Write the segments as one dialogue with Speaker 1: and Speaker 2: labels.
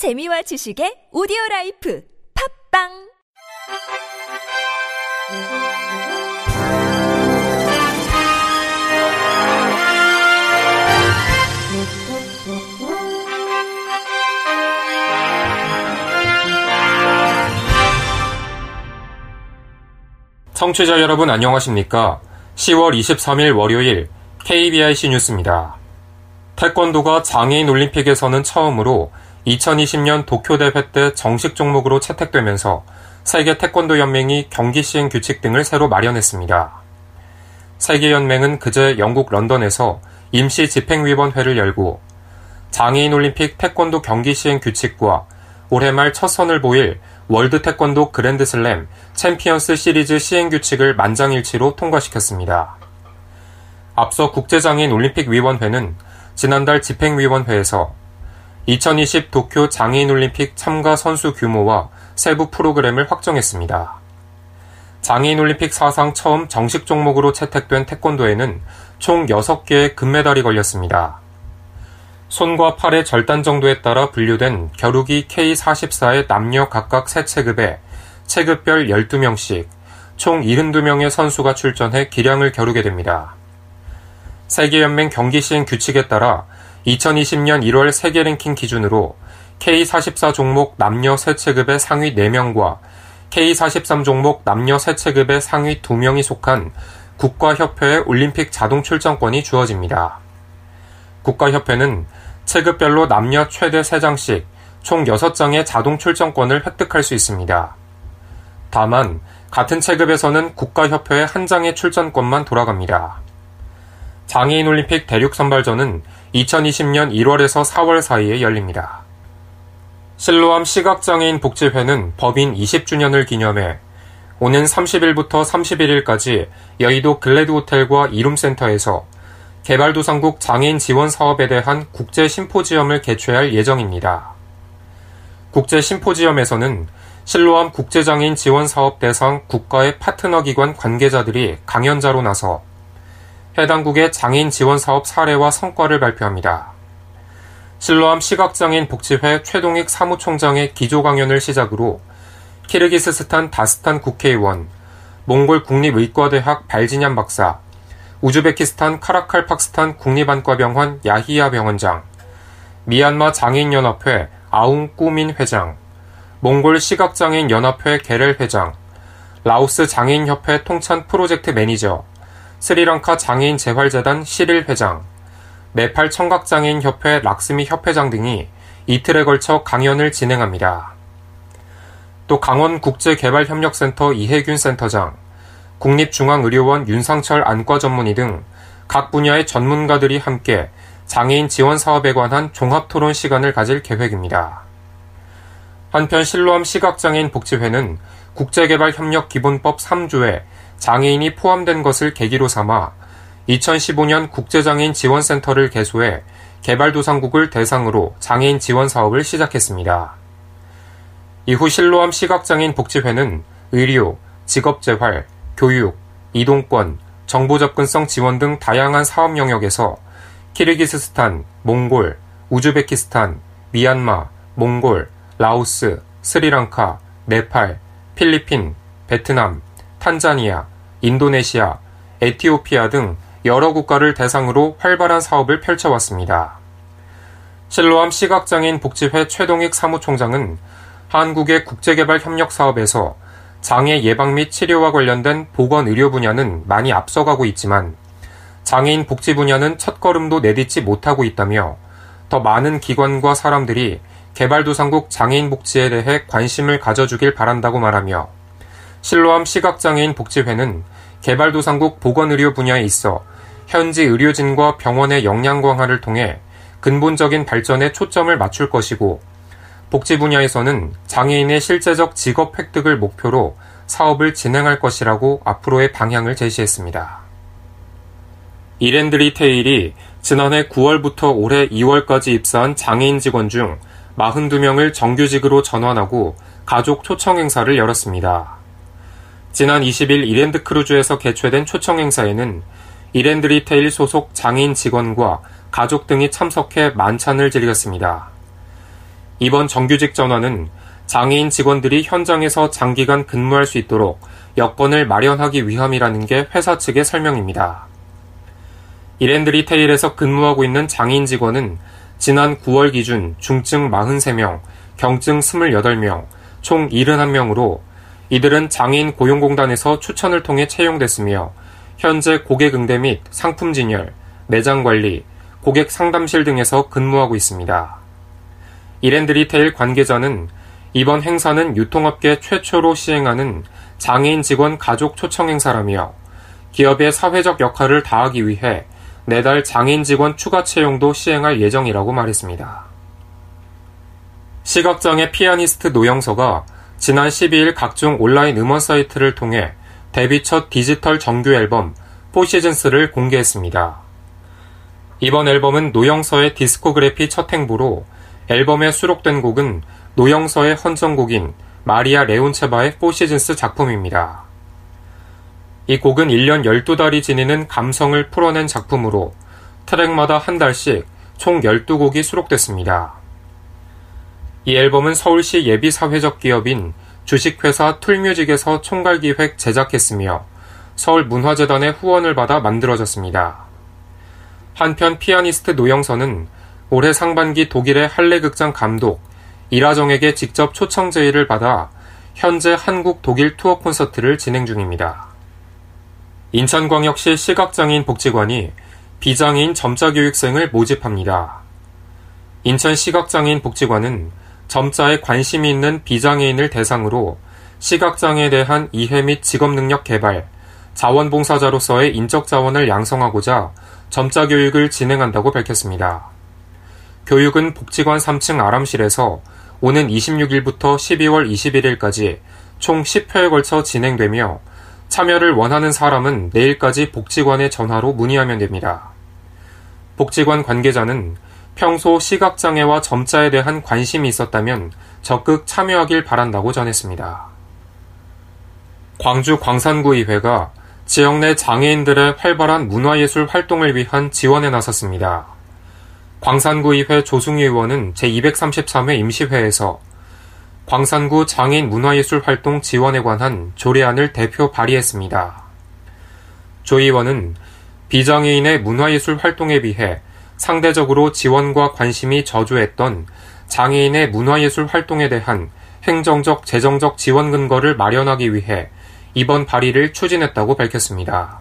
Speaker 1: 재미와 지식의 오디오 라이프 팝빵
Speaker 2: 청취자 여러분 안녕하십니까? 10월 23일 월요일 KBIC 뉴스입니다. 태권도가 장애인 올림픽에서는 처음으로 2020년 도쿄 대회 때 정식 종목으로 채택되면서 세계 태권도 연맹이 경기 시행 규칙 등을 새로 마련했습니다. 세계연맹은 그제 영국 런던에서 임시 집행위원회를 열고 장애인 올림픽 태권도 경기 시행 규칙과 올해 말 첫 선을 보일 월드 태권도 그랜드슬램 챔피언스 시리즈 시행 규칙을 만장일치로 통과시켰습니다. 앞서 국제장애인 올림픽 위원회는 지난달 집행위원회에서 2020 도쿄 장애인 올림픽 참가 선수 규모와 세부 프로그램을 확정했습니다. 장애인 올림픽 사상 처음 정식 종목으로 채택된 태권도에는 총 6개의 금메달이 걸렸습니다. 손과 팔의 절단 정도에 따라 분류된 겨루기 K44의 남녀 각각 3체급에 체급별 12명씩 총 72명의 선수가 출전해 기량을 겨루게 됩니다. 세계연맹 경기 시행 규칙에 따라 2020년 1월 세계 랭킹 기준으로 K44 종목 남녀 세 체급의 상위 4명과 K43 종목 남녀 세 체급의 상위 2명이 속한 국가협회의 올림픽 자동 출전권이 주어집니다. 국가협회는 체급별로 남녀 최대 3장씩 총 6장의 자동 출전권을 획득할 수 있습니다. 다만 같은 체급에서는 국가협회의 한 장의 출전권만 돌아갑니다. 장애인 올림픽 대륙 선발전은 2020년 1월에서 4월 사이에 열립니다. 실로암 시각장애인 복지회는 법인 20주년을 기념해 오는 30일부터 31일까지 여의도 글래드 호텔과 이룸센터에서 개발도상국 장애인 지원 사업에 대한 국제 심포지엄을 개최할 예정입니다. 국제 심포지엄에서는 실로암 국제장애인 지원 사업 대상 국가의 파트너 기관 관계자들이 강연자로 나서 해당국의 장애인 지원 사업 사례와 성과를 발표합니다. 실로암 시각장애인 복지회 최동익 사무총장의 기조 강연을 시작으로 키르기스스탄 다스탄 국회의원, 몽골 국립의과대학 발진얀 박사, 우즈베키스탄 카라칼팍스탄 국립안과병원 야히야 병원장, 미얀마 장애인연합회 아웅 꾸민 회장, 몽골 시각장애인 연합회 게렐 회장, 라오스 장애인협회 통찬 프로젝트 매니저, 스리랑카 장애인 재활재단 시릴 회장, 네팔 청각장애인 협회 락스미 협회장 등이 이틀에 걸쳐 강연을 진행합니다. 또 강원국제개발협력센터 이혜균 센터장, 국립중앙의료원 윤상철 안과 전문의 등 각 분야의 전문가들이 함께 장애인 지원 사업에 관한 종합 토론 시간을 가질 계획입니다. 한편 실로암 시각장애인 복지회는 국제개발협력기본법 3조에 장애인이 포함된 것을 계기로 삼아 2015년 국제장애인 지원센터를 개소해 개발도상국을 대상으로 장애인 지원 사업을 시작했습니다. 이후 실로암 시각장애인 복지회는 의료, 직업재활, 교육, 이동권, 정보 접근성 지원 등 다양한 사업 영역에서 키르기스스탄, 몽골, 우즈베키스탄, 미얀마, 몽골, 라오스, 스리랑카, 네팔, 필리핀, 베트남, 탄자니아, 인도네시아, 에티오피아 등 여러 국가를 대상으로 활발한 사업을 펼쳐왔습니다. 실로암 시각장애인 복지회 최동익 사무총장은 한국의 국제개발 협력 사업에서 장애 예방 및 치료와 관련된 보건 의료 분야는 많이 앞서가고 있지만 장애인 복지 분야는 첫걸음도 내딛지 못하고 있다며 더 많은 기관과 사람들이 개발도상국 장애인 복지에 대해 관심을 가져주길 바란다고 말하며 실로암 시각장애인 복지회는 개발도상국 보건의료 분야에 있어 현지 의료진과 병원의 역량 강화를 통해 근본적인 발전에 초점을 맞출 것이고 복지 분야에서는 장애인의 실제적 직업 획득을 목표로 사업을 진행할 것이라고 앞으로의 방향을 제시했습니다. 이랜드 리 테일이 지난해 9월부터 올해 2월까지 입사한 장애인 직원 중 42명을 정규직으로 전환하고 가족 초청 행사를 열었습니다. 지난 20일 이랜드 크루즈에서 개최된 초청 행사에는 이랜드 리테일 소속 장애인 직원과 가족 등이 참석해 만찬을 즐겼습니다. 이번 정규직 전환은 장애인 직원들이 현장에서 장기간 근무할 수 있도록 여건을 마련하기 위함이라는 게 회사 측의 설명입니다. 이랜드 리테일에서 근무하고 있는 장애인 직원은 지난 9월 기준 중증 43명, 경증 28명, 총 71명으로 이들은 장애인 고용공단에서 추천을 통해 채용됐으며 현재 고객 응대 및 상품 진열, 매장 관리, 고객 상담실 등에서 근무하고 있습니다. 이랜드 리테일 관계자는 이번 행사는 유통업계 최초로 시행하는 장애인 직원 가족 초청 행사라며 기업의 사회적 역할을 다하기 위해 내달 장애인 직원 추가 채용도 시행할 예정이라고 말했습니다. 시각장애 피아니스트 노영서가 지난 12일 각종 온라인 음원 사이트를 통해 데뷔 첫 디지털 정규 앨범 Four Seasons를 공개했습니다. 이번 앨범은 노영서의 디스코그래피 첫 행보로 앨범에 수록된 곡은 노영서의 헌정곡인 마리아 레온체바의 Four Seasons 작품입니다. 이 곡은 1년 12달이 지니는 감성을 풀어낸 작품으로 트랙마다 한 달씩 총 12곡이 수록됐습니다. 이 앨범은 서울시 예비사회적 기업인 주식회사 툴뮤직에서 총괄기획 제작했으며 서울문화재단의 후원을 받아 만들어졌습니다. 한편 피아니스트 노영선은 올해 상반기 독일의 할레극장 감독 이라정에게 직접 초청 제의를 받아 현재 한국 독일 투어 콘서트를 진행 중입니다. 인천광역시 시각장애인 복지관이 비장애인 점자교육생을 모집합니다. 인천 시각장애인 복지관은 점자에 관심이 있는 비장애인을 대상으로 시각장애에 대한 이해 및 직업능력 개발, 자원봉사자로서의 인적 자원을 양성하고자 점자 교육을 진행한다고 밝혔습니다. 교육은 복지관 3층 아람실에서 오는 26일부터 12월 21일까지 총 10회에 걸쳐 진행되며 참여를 원하는 사람은 내일까지 복지관에 전화로 문의하면 됩니다. 복지관 관계자는 평소 시각장애와 점자에 대한 관심이 있었다면 적극 참여하길 바란다고 전했습니다. 광주 광산구의회가 지역 내 장애인들의 활발한 문화예술 활동을 위한 지원에 나섰습니다. 광산구의회 조승희 의원은 제233회 임시회에서 광산구 장애인 문화예술 활동 지원에 관한 조례안을 대표 발의했습니다. 조 의원은 비장애인의 문화예술 활동에 비해 상대적으로 지원과 관심이 저조했던 장애인의 문화예술 활동에 대한 행정적, 재정적 지원 근거를 마련하기 위해 이번 발의를 추진했다고 밝혔습니다.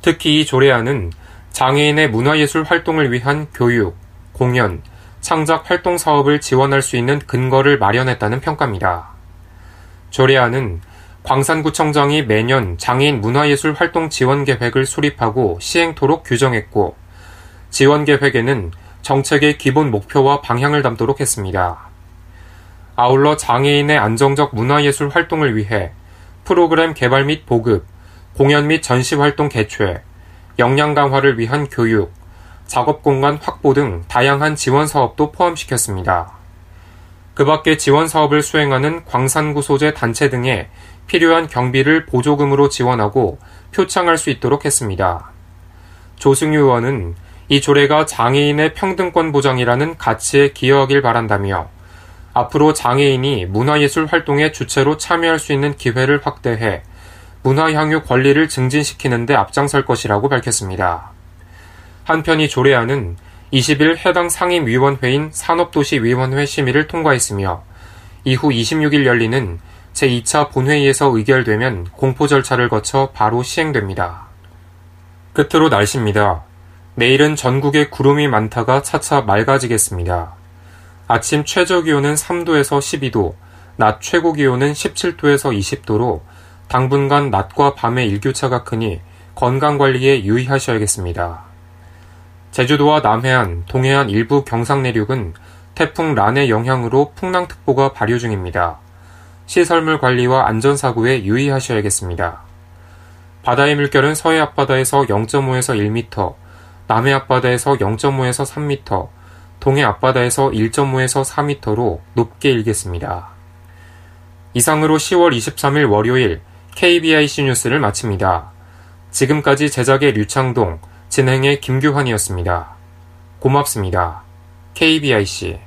Speaker 2: 특히 이 조례안은 장애인의 문화예술 활동을 위한 교육, 공연, 창작 활동 사업을 지원할 수 있는 근거를 마련했다는 평가입니다. 조례안은 광산구청장이 매년 장애인 문화예술 활동 지원 계획을 수립하고 시행토록 규정했고 지원 계획에는 정책의 기본 목표와 방향을 담도록 했습니다. 아울러 장애인의 안정적 문화예술 활동을 위해 프로그램 개발 및 보급, 공연 및 전시 활동 개최, 역량 강화를 위한 교육, 작업 공간 확보 등 다양한 지원 사업도 포함시켰습니다. 그 밖에 지원 사업을 수행하는 광산구 소재 단체 등에 필요한 경비를 보조금으로 지원하고 표창할 수 있도록 했습니다. 조승유 의원은 이 조례가 장애인의 평등권 보장이라는 가치에 기여하길 바란다며 앞으로 장애인이 문화예술 활동에 주체로 참여할 수 있는 기회를 확대해 문화향유 권리를 증진시키는 데 앞장설 것이라고 밝혔습니다. 한편 이 조례안은 20일 해당 상임위원회인 산업도시위원회 심의를 통과했으며 이후 26일 열리는 제2차 본회의에서 의결되면 공포 절차를 거쳐 바로 시행됩니다. 끝으로 날씨입니다. 내일은 전국에 구름이 많다가 차차 맑아지겠습니다. 아침 최저 기온은 3도에서 12도, 낮 최고 기온은 17도에서 20도로 당분간 낮과 밤의 일교차가 크니 건강 관리에 유의하셔야겠습니다. 제주도와 남해안, 동해안 일부 경상 내륙은 태풍 란의 영향으로 풍랑특보가 발효 중입니다. 시설물 관리와 안전사고에 유의하셔야겠습니다. 바다의 물결은 서해 앞바다에서 0.5에서 1m, 남해 앞바다에서 0.5에서 3m, 동해 앞바다에서 1.5에서 4m로 높게 일겠습니다. 이상으로 10월 23일 월요일 KBIC 뉴스를 마칩니다. 지금까지 제작의 류창동, 진행의 김규환이었습니다. 고맙습니다. KBIC